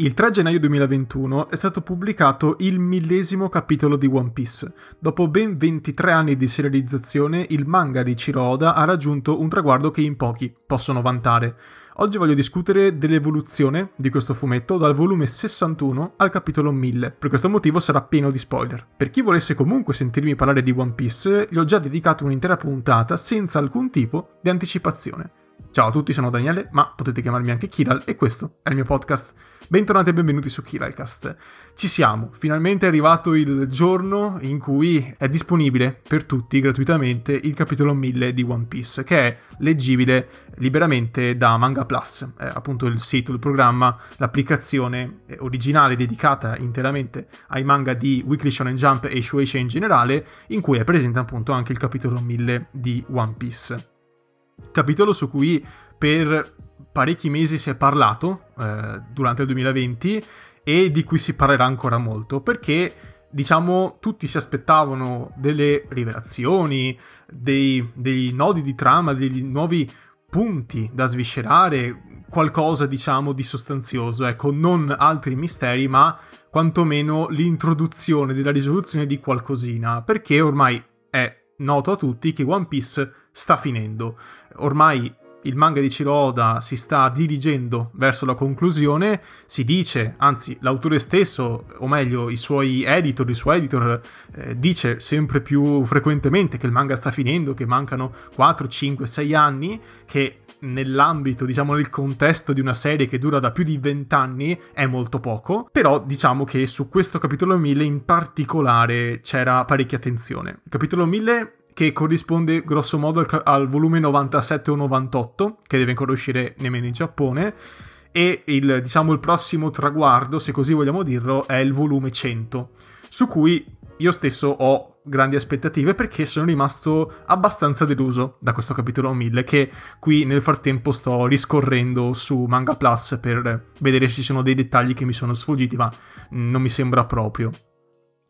Il 3 gennaio 2021 è stato pubblicato il millesimo capitolo di One Piece. Dopo ben 23 anni di serializzazione, il manga di Chiro Oda ha raggiunto un traguardo che in pochi possono vantare. Oggi voglio discutere dell'evoluzione di questo fumetto dal volume 61 al capitolo 1000. Per questo motivo sarà pieno di spoiler. Per chi volesse comunque sentirmi parlare di One Piece, gli ho già dedicato un'intera puntata senza alcun tipo di anticipazione. Ciao a tutti, sono Daniele, ma potete chiamarmi anche Kiral e questo è il mio podcast. Bentornati e benvenuti su Kiralcast. Ci siamo, finalmente è arrivato il giorno in cui è disponibile per tutti gratuitamente il capitolo 1000 di One Piece, che è leggibile liberamente da Manga Plus, è appunto il sito, il programma, l'applicazione originale dedicata interamente ai manga di Weekly Shonen Jump e Shueisha in generale, in cui è presente appunto anche il capitolo 1000 di One Piece. Capitolo su cui per parecchi mesi si è parlato eh, durante il 2020 e di cui si parlerà ancora molto perché diciamo tutti si aspettavano delle rivelazioni, dei, dei nodi di trama, degli nuovi punti da sviscerare, qualcosa diciamo di sostanzioso, ecco, non altri misteri ma quantomeno l'introduzione della risoluzione di qualcosina perché ormai è noto a tutti che One Piece sta finendo. Ormai il manga di Ciro Oda si sta dirigendo verso la conclusione, si dice, anzi l'autore stesso, o meglio i suoi editor, il suo editor, eh, dice sempre più frequentemente che il manga sta finendo, che mancano 4, 5, 6 anni, che nell'ambito, diciamo nel contesto di una serie che dura da più di 20 anni è molto poco, però diciamo che su questo capitolo 1000 in particolare c'era parecchia attenzione. Il capitolo 1000 che corrisponde grosso modo al, al, volume 97 o 98, che deve ancora uscire nemmeno in Giappone, e il, diciamo, il prossimo traguardo, se così vogliamo dirlo, è il volume 100, su cui io stesso ho grandi aspettative perché sono rimasto abbastanza deluso da questo capitolo 1000 che qui nel frattempo sto riscorrendo su Manga Plus per vedere se ci sono dei dettagli che mi sono sfuggiti, ma non mi sembra proprio.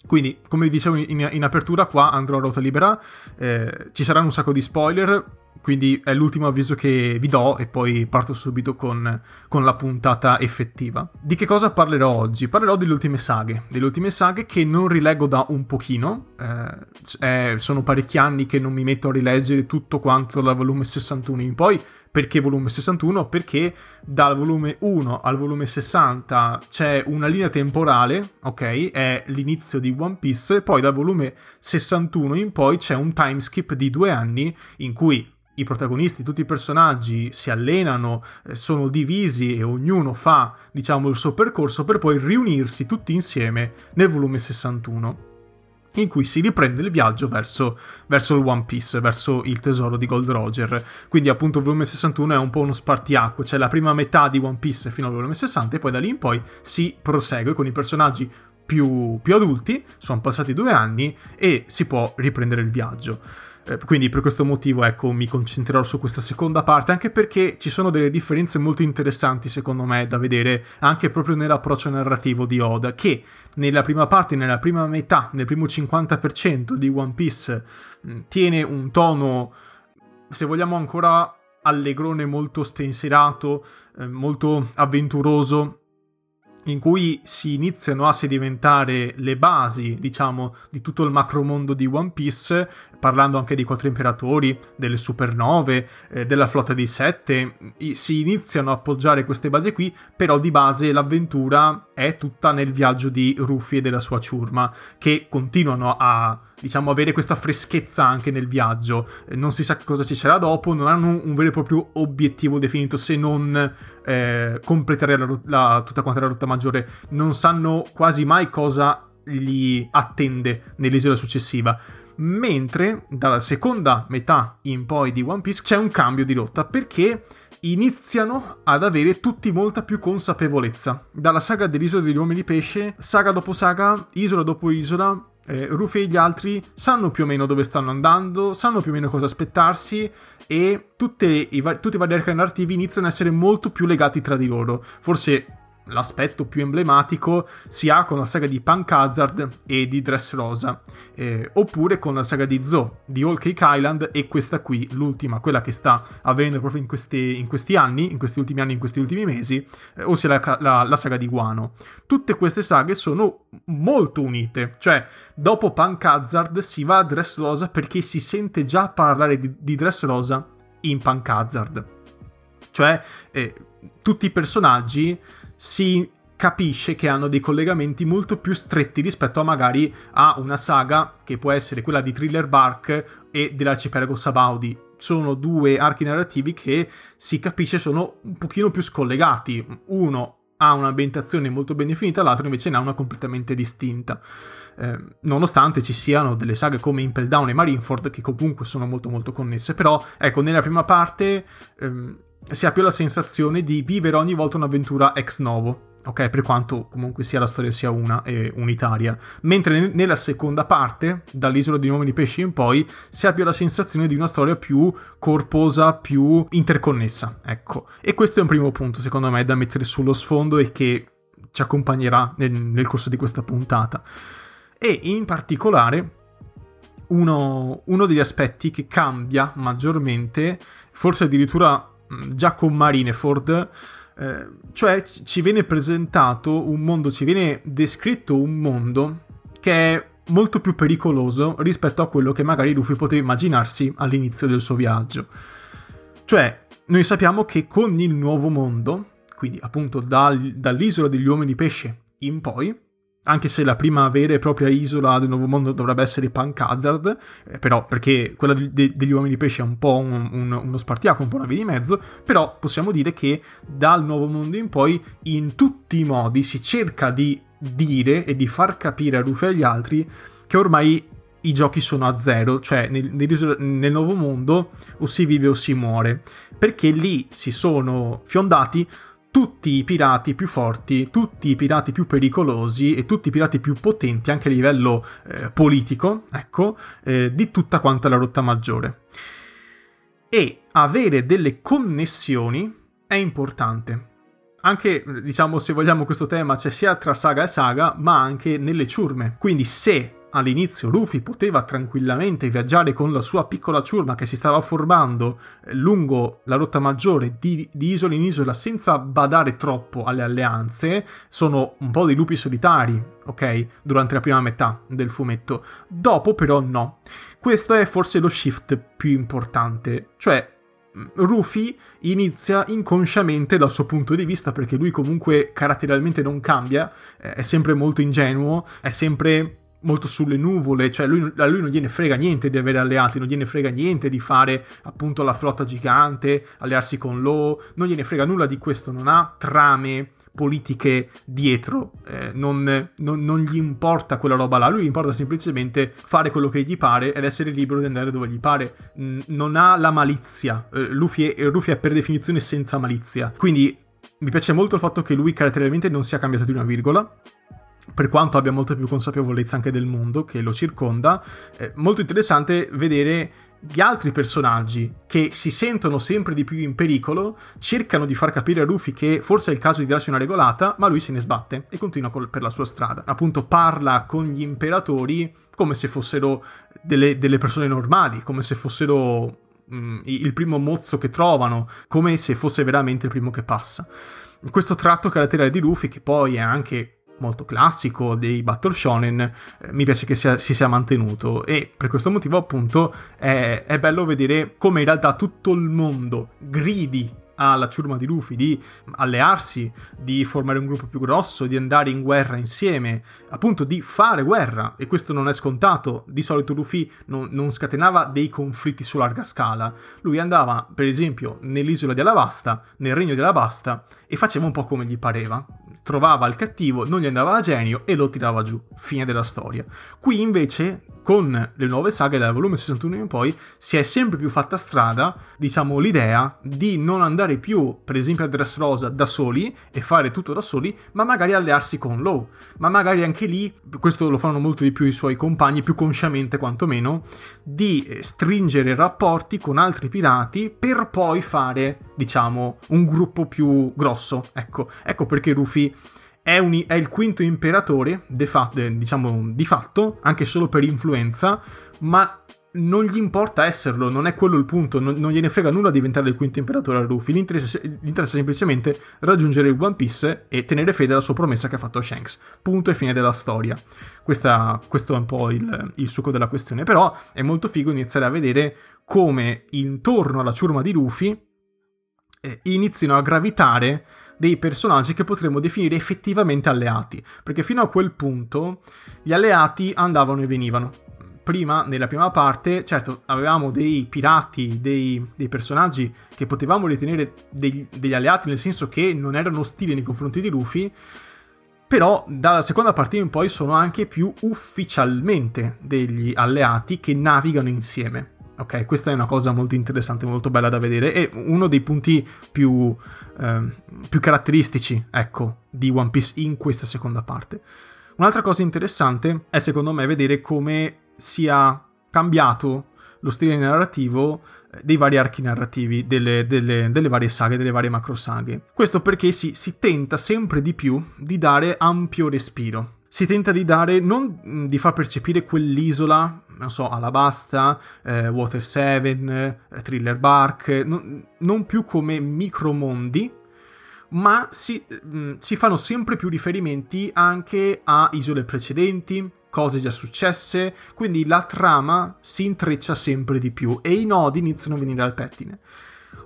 Quindi, come vi dicevo in, in, apertura, qua andrò a ruota libera, eh, ci saranno un sacco di spoiler, quindi è l'ultimo avviso che vi do e poi parto subito con, con, la puntata effettiva. Di che cosa parlerò oggi? Parlerò delle ultime saghe, delle ultime saghe che non rileggo da un pochino, eh, sono parecchi anni che non mi metto a rileggere tutto quanto dal volume 61 in poi, perché volume 61? Perché dal volume 1 al volume 60 c'è una linea temporale, ok? È l'inizio di One Piece, e poi dal volume 61 in poi c'è un time skip di due anni in cui i protagonisti, tutti i personaggi si allenano, eh, sono divisi e ognuno fa, diciamo, il suo percorso per poi riunirsi tutti insieme nel volume 61 in cui si riprende il viaggio verso, verso, il One Piece, verso il tesoro di Gold Roger. Quindi appunto il volume 61 è un po' uno spartiacque, cioè la prima metà di One Piece fino al volume 60 e poi da lì in poi si prosegue con i personaggi più, più adulti, sono passati due anni e si può riprendere il viaggio. Eh, quindi per questo motivo ecco mi concentrerò su questa seconda parte anche perché ci sono delle differenze molto interessanti secondo me da vedere anche proprio nell'approccio narrativo di Oda che nella prima parte, nella prima metà, nel primo 50% di One Piece mm, tiene un tono se vogliamo ancora allegrone molto stensierato, eh, molto avventuroso in cui si iniziano a sedimentare le basi, diciamo, di tutto il macromondo di One Piece, parlando anche dei quattro imperatori, delle supernove, eh, della flotta dei sette, si iniziano a appoggiare queste basi qui, però di base l'avventura è tutta nel viaggio di Rufy e della sua ciurma, che continuano a diciamo, avere questa freschezza anche nel viaggio. Eh, non si sa cosa ci sarà dopo, non hanno un vero e proprio obiettivo definito se non eh, completare la, la, tutta quanta la rotta maggiore. Non sanno quasi mai cosa gli attende nell'isola successiva. Mentre dalla seconda metà in poi di One Piece c'è un cambio di rotta perché iniziano ad avere tutti molta più consapevolezza. Dalla saga dell'isola degli uomini pesce, saga dopo saga, isola dopo isola, eh, Rufy e gli altri sanno più o meno dove stanno andando, sanno più o meno cosa aspettarsi e i, tutti i vari archi narrativi iniziano a essere molto più legati tra di loro. Forse l'aspetto più emblematico si ha con la saga di Punk Hazard e di Dressrosa, eh, oppure con la saga di Zo, di All Cake Island e questa qui, l'ultima, quella che sta avvenendo proprio in questi, in questi anni, in questi ultimi anni, in questi ultimi mesi, eh, ossia la, la, la, saga di Guano. Tutte queste saghe sono molto unite, cioè dopo Punk Hazard si va a Dressrosa perché si sente già parlare di, di Dressrosa in Punk Hazard. Cioè, eh, tutti i personaggi si capisce che hanno dei collegamenti molto più stretti rispetto a magari a una saga che può essere quella di Thriller Bark e dell'arcipelago Sabaudi. Sono due archi narrativi che si capisce sono un pochino più scollegati. Uno ha un'ambientazione molto ben definita, l'altro invece ne ha una completamente distinta. Eh, nonostante ci siano delle saghe come Impel Down e Marineford che comunque sono molto molto connesse, però ecco, nella prima parte ehm, si ha più la sensazione di vivere ogni volta un'avventura ex novo. Ok, per quanto comunque sia la storia sia una e unitaria. Mentre nella seconda parte, dall'isola di uomini pesci in poi, si ha più la sensazione di una storia più corposa, più interconnessa. Ecco. E questo è un primo punto, secondo me, da mettere sullo sfondo e che ci accompagnerà nel, nel corso di questa puntata. E in particolare uno, uno, degli aspetti che cambia maggiormente, forse addirittura già con Marineford, eh, cioè ci viene presentato un mondo, ci viene descritto un mondo che è molto più pericoloso rispetto a quello che magari Luffy poteva immaginarsi all'inizio del suo viaggio. Cioè, noi sappiamo che con il nuovo mondo, quindi appunto dal, dall'isola degli uomini pesce in poi, anche se la prima vera e propria isola del Nuovo Mondo dovrebbe essere Punk Hazard, eh, però perché quella de- de- degli uomini pesce è un po' un, un, uno spartiacque, un po' una via di mezzo, però possiamo dire che dal Nuovo Mondo in poi in tutti i modi si cerca di dire e di far capire a Rufy e agli altri che ormai i giochi sono a zero, cioè nel, nel, nuovo mondo o si vive o si muore, perché lì si sono fiondati tutti i pirati più forti, tutti i pirati più pericolosi e tutti i pirati più potenti anche a livello eh, politico, ecco, eh, di tutta quanta la rotta maggiore. E avere delle connessioni è importante. Anche, diciamo, se vogliamo questo tema, c'è sia tra saga e saga, ma anche nelle ciurme. Quindi se All'inizio Luffy poteva tranquillamente viaggiare con la sua piccola ciurma che si stava formando eh, lungo la rotta maggiore di, di, isola in isola senza badare troppo alle alleanze. Sono un po' dei lupi solitari, ok? Durante la prima metà del fumetto. Dopo però no. Questo è forse lo shift più importante. Cioè, mm, Rufy inizia inconsciamente dal suo punto di vista perché lui comunque caratterialmente non cambia, eh, è sempre molto ingenuo, è sempre molto sulle nuvole, cioè lui, a lui non gliene frega niente di avere alleati, non gliene frega niente di fare appunto la flotta gigante, allearsi con Lo, non gliene frega nulla di questo, non ha trame politiche dietro, eh, non, non, non, gli importa quella roba là, lui gli importa semplicemente fare quello che gli pare ed essere libero di andare dove gli pare, mm, non ha la malizia, eh, Luffy, è, Luffy è per definizione senza malizia, quindi mi piace molto il fatto che lui caratterialmente non sia cambiato di una virgola, per quanto abbia molta più consapevolezza anche del mondo che lo circonda, è molto interessante vedere gli altri personaggi che si sentono sempre di più in pericolo, cercano di far capire a Luffy che forse è il caso di darsi una regolata, ma lui se ne sbatte e continua per la sua strada. Appunto parla con gli imperatori come se fossero delle, delle persone normali, come se fossero mm, il primo mozzo che trovano, come se fosse veramente il primo che passa. Questo tratto caratteriale di Luffy, che poi è anche molto classico dei Battle Shonen, eh, mi piace che sia, si sia mantenuto e per questo motivo appunto è, è bello vedere come in realtà tutto il mondo gridi alla ciurma di Luffy di allearsi, di formare un gruppo più grosso, di andare in guerra insieme, appunto di fare guerra, e questo non è scontato. Di solito Luffy non, non scatenava dei conflitti su larga scala. Lui andava, per esempio, nell'isola di Alabasta, nel regno di Alabasta, e faceva un po' come gli pareva trovava il cattivo, non gli andava a genio e lo tirava giù. Fine della storia. Qui invece, con le nuove saghe dal volume 61 in poi, si è sempre più fatta strada, diciamo, l'idea di non andare più, per esempio, a Dressrosa da soli e fare tutto da soli, ma magari allearsi con Low. Ma magari anche lì, questo lo fanno molto di più i suoi compagni, più consciamente quantomeno, di stringere rapporti con altri pirati per poi fare, diciamo, un gruppo più grosso. Ecco, ecco perché Rufy è, un, è il quinto imperatore, de fa, de, diciamo di fatto, anche solo per influenza, ma non gli importa esserlo, non è quello il punto, non, non gliene frega nulla diventare il quinto imperatore a Luffy, gli interessa, semplicemente raggiungere il One Piece e tenere fede alla sua promessa che ha fatto Shanks. Punto e fine della storia. Questa, questo è un po' il, il succo della questione, però è molto figo iniziare a vedere come intorno alla ciurma di Luffy eh, iniziano a gravitare dei personaggi che potremmo definire effettivamente alleati, perché fino a quel punto gli alleati andavano e venivano prima, nella prima parte, certo, avevamo dei pirati, dei, dei personaggi che potevamo ritenere degli, degli, alleati, nel senso che non erano ostili nei confronti di Luffy, però dalla seconda parte in poi sono anche più ufficialmente degli alleati che navigano insieme. Ok, questa è una cosa molto interessante, molto bella da vedere e uno dei punti più, eh, più caratteristici, ecco, di One Piece in questa seconda parte. Un'altra cosa interessante è secondo me vedere come sia cambiato lo stile narrativo eh, dei vari archi narrativi, delle, delle, delle varie saghe, delle varie macro saghe. Questo perché si, si tenta sempre di più di dare ampio respiro si tenta di dare, non di far percepire quell'isola, non so, Alabasta, eh, Water 7, eh, Thriller Bark, non, non, più come micromondi, ma si, mh, si fanno sempre più riferimenti anche a isole precedenti, cose già successe, quindi la trama si intreccia sempre di più e i nodi iniziano a venire al pettine.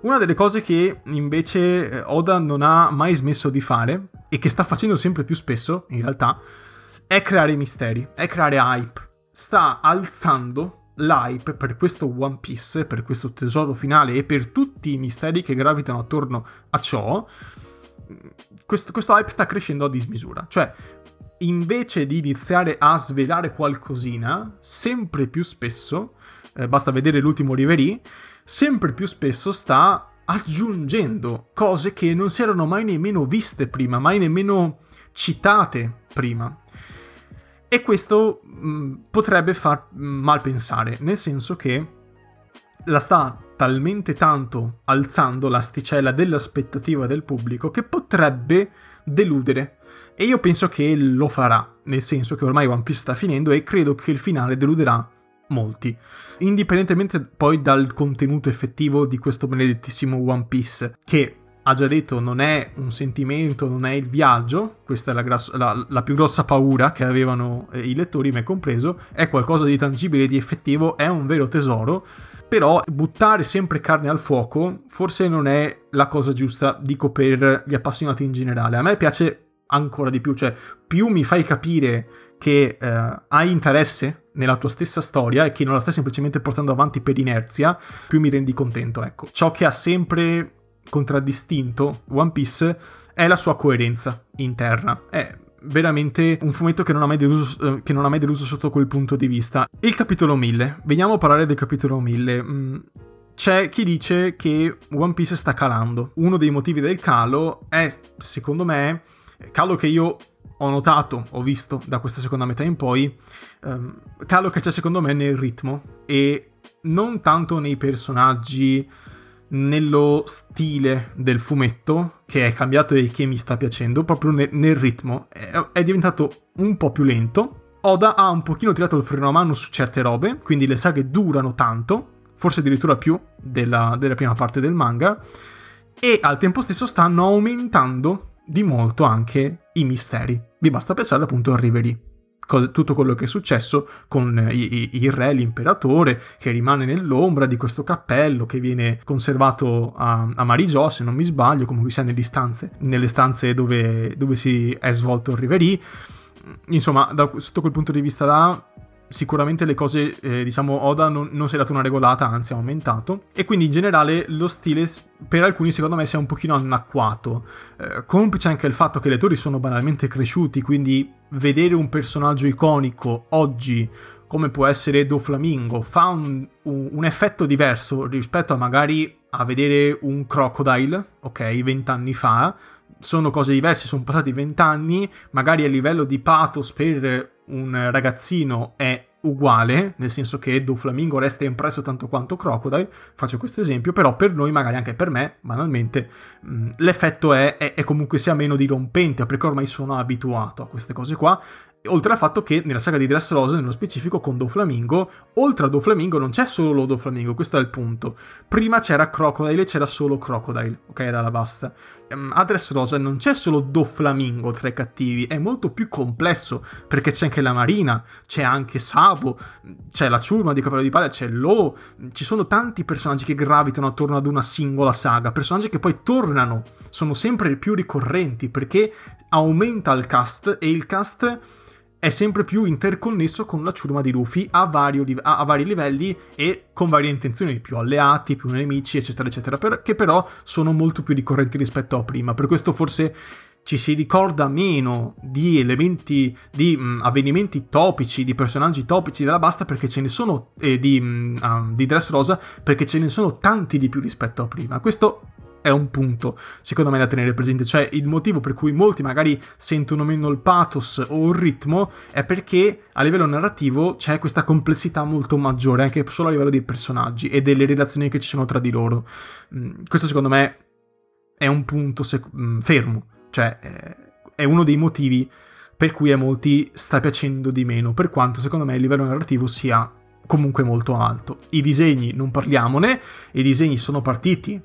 Una delle cose che invece eh, Oda non ha mai smesso di fare e che sta facendo sempre più spesso, in realtà, è creare misteri, è creare hype. Sta alzando l'hype per questo One Piece, per questo tesoro finale e per tutti i misteri che gravitano attorno a ciò. Questo, questo hype sta crescendo a dismisura. Cioè, invece di iniziare a svelare qualcosina, sempre più spesso, eh, basta vedere l'ultimo Riverie, sempre più spesso sta aggiungendo cose che non si erano mai nemmeno viste prima, mai nemmeno citate prima. E questo mh, mm, potrebbe far mal pensare, nel senso che la sta talmente tanto alzando l'asticella dell'aspettativa del pubblico che potrebbe deludere e io penso che lo farà, nel senso che ormai One Piece sta finendo e credo che il finale deluderà molti. Indipendentemente poi dal contenuto effettivo di questo benedettissimo One Piece, che ha già detto non è un sentimento, non è il viaggio, questa è la, grasso- la, la più grossa paura che avevano eh, i lettori, me compreso, è qualcosa di tangibile, di effettivo, è un vero tesoro, però buttare sempre carne al fuoco forse non è la cosa giusta, dico per gli appassionati in generale. A me piace ancora di più, cioè più mi fai capire che eh, hai interesse nella tua stessa storia e che non la stai semplicemente portando avanti per inerzia, più mi rendi contento, ecco. Ciò che ha sempre contraddistinto One Piece è la sua coerenza interna. È veramente un fumetto che non, ha mai deluso, eh, che non ha mai deluso sotto quel punto di vista. Il capitolo 1000. Veniamo a parlare del capitolo 1000. Mm, c'è chi dice che One Piece sta calando. Uno dei motivi del calo è, secondo me, calo che io ho notato, ho visto da questa seconda metà in poi, um, calo che c'è secondo me nel ritmo e non tanto nei personaggi, nello stile del fumetto che è cambiato e che mi sta piacendo, proprio nel, nel ritmo. È, è diventato un po' più lento. Oda ha un pochino tirato il freno a mano su certe robe, quindi le saghe durano tanto, forse addirittura più della, della prima parte del manga, e al tempo stesso stanno aumentando di molto anche i misteri. Vi basta pensare appunto a Reverie. Tutto quello che è successo con il re, l'imperatore, che rimane nell'ombra di questo cappello che viene conservato a, a Marigiò, se non mi sbaglio, comunque sia nelle stanze, nelle stanze dove, dove si è svolto il Reverie. Insomma, da, sotto quel punto di vista là, sicuramente le cose, eh, diciamo, Oda non, non, si è dato una regolata, anzi ha aumentato. E quindi in generale lo stile per alcuni secondo me si è un pochino anacquato. Eh, complice anche il fatto che i lettori sono banalmente cresciuti, quindi vedere un personaggio iconico oggi come può essere Doflamingo fa un, un, un effetto diverso rispetto a magari a vedere un Crocodile, ok, vent'anni fa, sono cose diverse, sono passati vent'anni, magari a livello di pathos per un ragazzino è uguale, nel senso che Doflamingo resta impresso tanto quanto Crocodile, faccio questo esempio, però per noi, magari anche per me, banalmente, mh, l'effetto è, è, è, comunque sia meno dirompente, perché ormai sono abituato a queste cose qua, Oltre al fatto che nella saga di Dressrosa, nello specifico con Doflamingo, oltre a Doflamingo non c'è solo Doflamingo, questo è il punto. Prima c'era Crocodile e c'era solo Crocodile, ok, dalla basta. Um, a Dressrosa non c'è solo Doflamingo tra i cattivi, è molto più complesso, perché c'è anche la Marina, c'è anche Sabo, c'è la ciurma di Cappello di Paglia, c'è Lo, ci sono tanti personaggi che gravitano attorno ad una singola saga, personaggi che poi tornano, sono sempre più ricorrenti, perché aumenta il cast e il cast è sempre più interconnesso con la ciurma di Luffy a, vario, a, a, vari livelli e con varie intenzioni, più alleati, più nemici, eccetera, eccetera, per, che però sono molto più ricorrenti rispetto a prima. Per questo forse ci si ricorda meno di elementi, di mh, avvenimenti topici, di personaggi topici della Basta perché ce ne sono, eh, di, mh, uh, di Dressrosa, perché ce ne sono tanti di più rispetto a prima. Questo è un punto, secondo me, da tenere presente. Cioè, il motivo per cui molti magari sentono meno il pathos o il ritmo è perché a livello narrativo c'è questa complessità molto maggiore, anche solo a livello dei personaggi e delle relazioni che ci sono tra di loro. Mm, questo, secondo me, è un punto sec- mm, fermo. Cioè, è uno dei motivi per cui a molti sta piacendo di meno, per quanto, secondo me, il livello narrativo sia comunque molto alto. I disegni non parliamone, i disegni sono partiti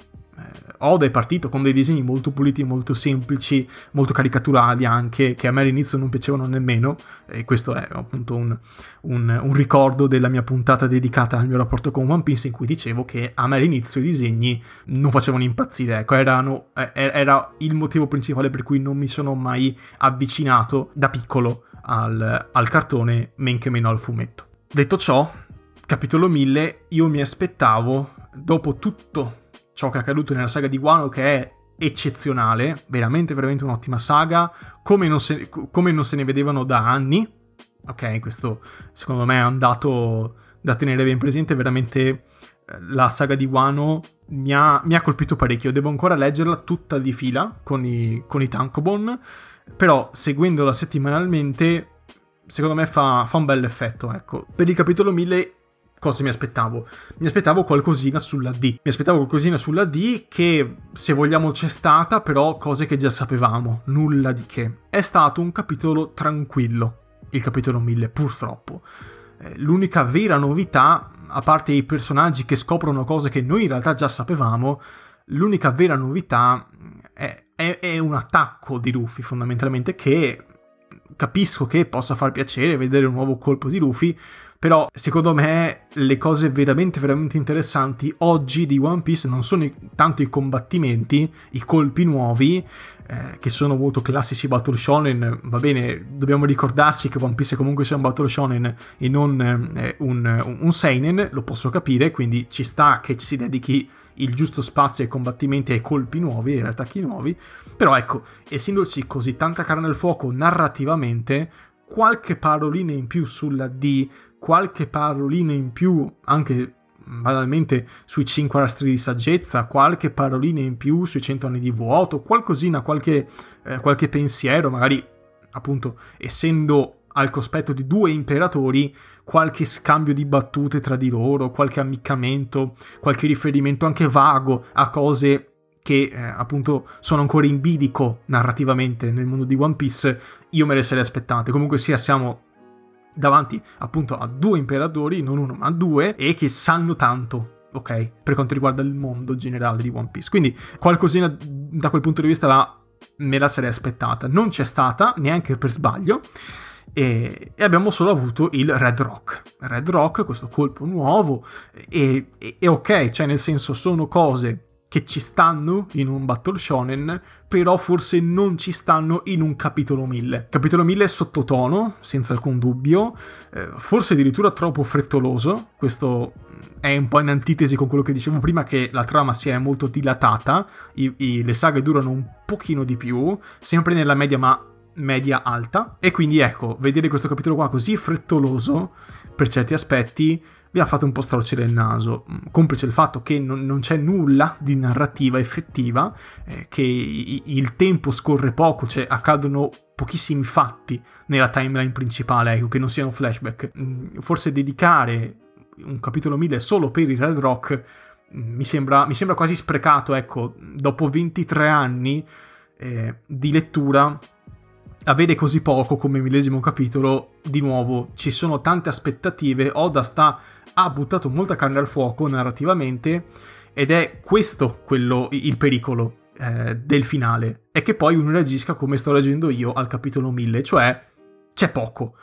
Oda è partito con dei disegni molto puliti, molto semplici, molto caricaturali anche, che a me all'inizio non piacevano nemmeno, e questo è appunto un, un, un, ricordo della mia puntata dedicata al mio rapporto con One Piece in cui dicevo che a me all'inizio i disegni non facevano impazzire, ecco, erano, era il motivo principale per cui non mi sono mai avvicinato da piccolo al, al cartone, men che meno al fumetto. Detto ciò, capitolo 1000, io mi aspettavo, dopo tutto ciò che è accaduto nella saga di Wano che è eccezionale, veramente veramente un'ottima saga, come non se, come non se ne vedevano da anni. Ok, questo secondo me è un dato da tenere ben presente, veramente eh, la saga di Wano mi ha, mi ha, colpito parecchio. Devo ancora leggerla tutta di fila con i, con i Tankobon, però seguendola settimanalmente, secondo me fa, fa un bel effetto. Ecco. Per il capitolo 1000 cosa mi aspettavo? Mi aspettavo qualcosina sulla D. Mi aspettavo qualcosina sulla D che, se vogliamo, c'è stata, però cose che già sapevamo, nulla di che. È stato un capitolo tranquillo, il capitolo 1000, purtroppo. Eh, l'unica vera novità, a parte i personaggi che scoprono cose che noi in realtà già sapevamo, l'unica vera novità è, è, è un attacco di Luffy, fondamentalmente, che capisco che possa far piacere vedere un nuovo colpo di Luffy, però secondo me le cose veramente veramente interessanti oggi di One Piece non sono tanto i combattimenti, i colpi nuovi, eh, che sono molto classici Battle Shonen, va bene, dobbiamo ricordarci che One Piece comunque sia un Battle Shonen e non eh, un, un Seinen, lo posso capire, quindi ci sta che ci si dedichi il giusto spazio ai combattimenti, ai colpi nuovi, ai attacchi nuovi, però ecco, essendoci così tanta carne al fuoco narrativamente, qualche parolina in più sulla D qualche parolina in più, anche banalmente sui 5 astri di saggezza, qualche parolina in più sui 100 anni di vuoto, qualcosina, qualche, eh, qualche pensiero, magari appunto essendo al cospetto di due imperatori, qualche scambio di battute tra di loro, qualche ammiccamento, qualche riferimento anche vago a cose che eh, appunto sono ancora in bilico narrativamente nel mondo di One Piece, io me le sarei aspettate. Comunque sia, siamo davanti appunto a due imperatori, non uno ma due, e che sanno tanto, ok? Per quanto riguarda il mondo generale di One Piece. Quindi qualcosina da quel punto di vista là me la sarei aspettata. Non c'è stata, neanche per sbaglio. E, e, abbiamo solo avuto il Red Rock. Red Rock, questo colpo nuovo, e, e, e ok, cioè nel senso sono cose che ci stanno in un Battle Shonen, però forse non ci stanno in un capitolo 1000. Capitolo 1000 è sottotono, senza alcun dubbio, eh, forse addirittura troppo frettoloso, questo è un po' in antitesi con quello che dicevo prima, che la trama si è molto dilatata, i, i, le saghe durano un pochino di più, sempre nella media ma media alta, e quindi ecco, vedere questo capitolo qua così frettoloso, per certi aspetti, vi ha fatto un po' storcere il naso, mm, complice il fatto che non, non c'è nulla di narrativa effettiva, eh, che i, il tempo scorre poco, cioè accadono pochissimi fatti nella timeline principale, ecco, che non siano flashback. Mm, forse dedicare un capitolo 1000 solo per il Red Rock mm, mi sembra, mi sembra quasi sprecato, ecco, dopo 23 anni eh, di lettura avere così poco come millesimo capitolo, di nuovo, ci sono tante aspettative, Oda sta, ha buttato molta carne al fuoco narrativamente ed è questo quello, il pericolo eh, del finale, è che poi uno reagisca come sto leggendo io al capitolo 1000, cioè c'è poco.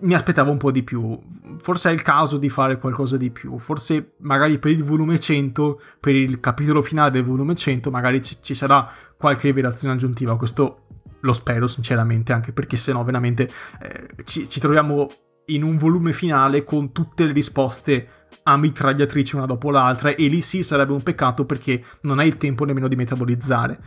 Mi aspettavo un po' di più, forse è il caso di fare qualcosa di più, forse magari per il volume 100, per il capitolo finale del volume 100, magari ci, ci sarà qualche rivelazione aggiuntiva, questo lo spero sinceramente, anche perché sennò veramente eh, ci, ci troviamo in un volume finale con tutte le risposte a mitragliatrice una dopo l'altra e lì sì sarebbe un peccato perché non hai il tempo nemmeno di metabolizzare.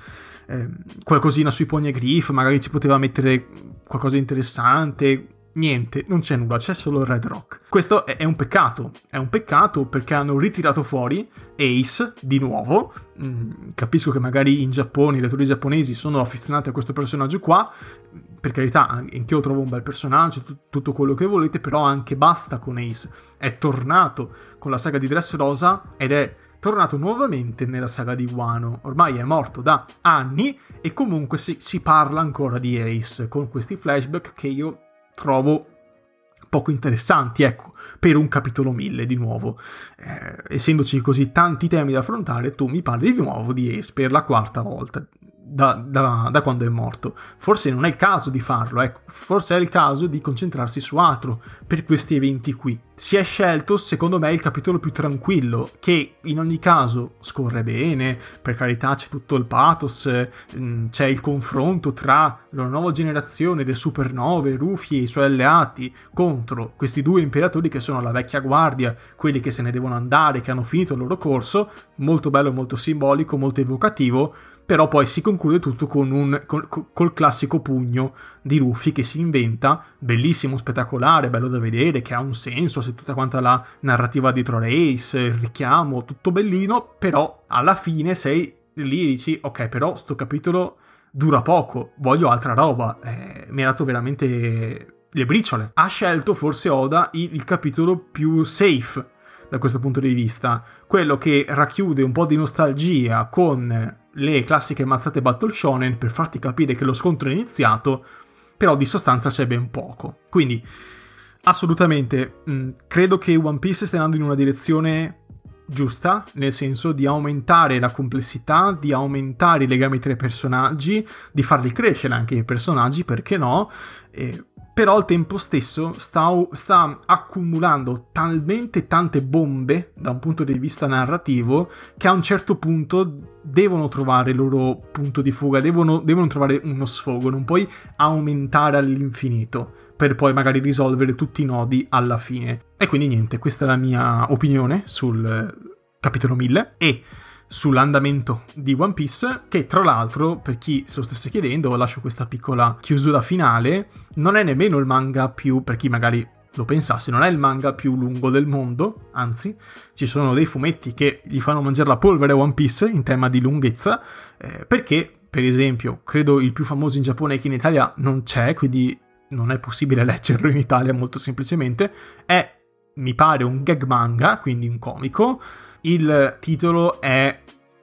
Eh, qualcosina sui Griff, magari ci poteva mettere qualcosa di interessante, niente, non c'è nulla, c'è solo Red Rock. Questo è, un peccato, è un peccato perché hanno ritirato fuori Ace di nuovo. Mm, capisco che magari in Giappone i lettori giapponesi sono affezionati a questo personaggio qua. Per carità, anch'io trovo un bel personaggio, t- tutto quello che volete, però anche basta con Ace. È tornato con la saga di Dressrosa ed è tornato nuovamente nella saga di Wano. Ormai è morto da anni e comunque si, si parla ancora di Ace con questi flashback che io trovo poco interessanti, ecco, per un capitolo 1000 di nuovo. Eh, essendoci così tanti temi da affrontare, tu mi parli di nuovo di Ace per la quarta volta da, da, da, quando è morto. Forse non è il caso di farlo, ecco. forse è il caso di concentrarsi su altro per questi eventi qui. Si è scelto, secondo me, il capitolo più tranquillo, che in ogni caso scorre bene, per carità c'è tutto il pathos, mm, c'è il confronto tra la nuova generazione, le supernove, Rufy e i suoi alleati, contro questi due imperatori che sono la vecchia guardia, quelli che se ne devono andare, che hanno finito il loro corso, molto bello, molto simbolico, molto evocativo, però poi si conclude tutto con un, col, col classico pugno di Rufy che si inventa, bellissimo, spettacolare, bello da vedere, che ha un senso, se tutta quanta la narrativa dietro Race, il richiamo, tutto bellino, però alla fine sei lì e dici, ok, però sto capitolo dura poco, voglio altra roba, eh, mi ha dato veramente le briciole. Ha scelto forse Oda il, il capitolo più safe da questo punto di vista, quello che racchiude un po' di nostalgia con le classiche mazzate battle shonen per farti capire che lo scontro è iniziato, però di sostanza c'è ben poco. Quindi, assolutamente, mh, mm, credo che One Piece stia andando in una direzione giusta, nel senso di aumentare la complessità, di aumentare i legami tra i personaggi, di farli crescere anche i personaggi, perché no? E però al tempo stesso sta, sta, accumulando talmente tante bombe da un punto di vista narrativo che a un certo punto devono trovare il loro punto di fuga, devono, devono trovare uno sfogo, non puoi aumentare all'infinito per poi magari risolvere tutti i nodi alla fine. E quindi niente, questa è la mia opinione sul capitolo 1000 e sull'andamento di One Piece, che tra l'altro, per chi se lo stesse chiedendo, lascio questa piccola chiusura finale, non è nemmeno il manga più, per chi magari lo pensasse, non è il manga più lungo del mondo, anzi, ci sono dei fumetti che gli fanno mangiare la polvere a One Piece in tema di lunghezza, eh, perché, per esempio, credo il più famoso in Giappone che in Italia non c'è, quindi non è possibile leggerlo in Italia molto semplicemente, è, mi pare, un gag manga, quindi un comico, il titolo è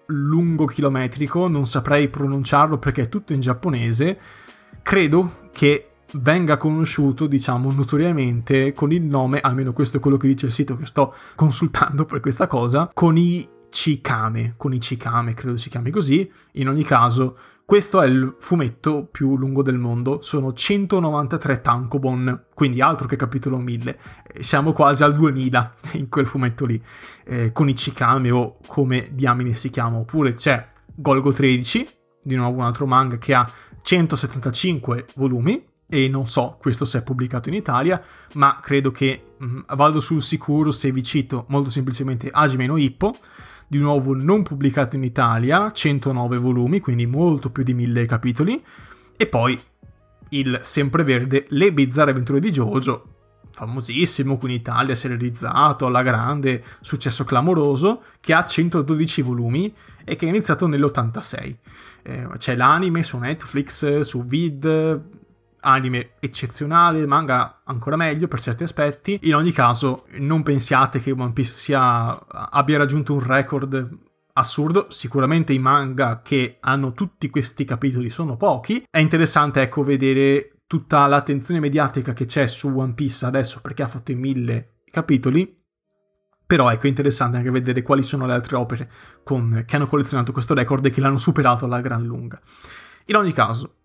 lungo chilometrico, non saprei pronunciarlo perché è tutto in giapponese. Credo che venga conosciuto, diciamo, notoriamente con il nome, almeno questo è quello che dice il sito che sto consultando per questa cosa, con i Chikame, con i Chikame, credo si chiami così. In ogni caso, questo è il fumetto più lungo del mondo, sono 193 tankobon, quindi altro che capitolo 1000. Eh, siamo quasi al 2000 in quel fumetto lì, eh, con i Chikame o come diamine si chiama. Oppure c'è Golgo 13, di nuovo un altro manga che ha 175 volumi, e non so questo se è pubblicato in Italia, ma credo che mh, mm, vado sul sicuro se vi cito molto semplicemente Hajime no Hippo, di nuovo non pubblicato in Italia, 109 volumi, quindi molto più di 1000 capitoli, e poi il sempreverde Le bizzarre avventure di Jojo, famosissimo qui in Italia, serializzato alla grande, successo clamoroso, che ha 112 volumi e che è iniziato nell'86. Eh, c'è l'anime su Netflix, su Vid, anime eccezionale, manga ancora meglio per certi aspetti. In ogni caso, non pensiate che One Piece sia, abbia raggiunto un record assurdo, sicuramente i manga che hanno tutti questi capitoli sono pochi. È interessante, ecco, vedere tutta l'attenzione mediatica che c'è su One Piece adesso perché ha fatto i mille capitoli. Però ecco, è interessante anche vedere quali sono le altre opere con, che hanno collezionato questo record e che l'hanno superato alla gran lunga. In ogni caso,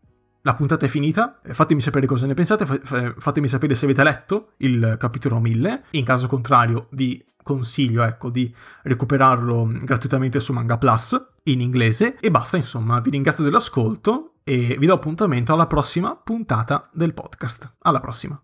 la puntata è finita, fatemi sapere cosa ne pensate, fatemi sapere se avete letto il capitolo 1000, in caso contrario vi consiglio ecco di recuperarlo gratuitamente su Manga Plus in inglese e basta insomma, vi ringrazio dell'ascolto e vi do appuntamento alla prossima puntata del podcast. Alla prossima!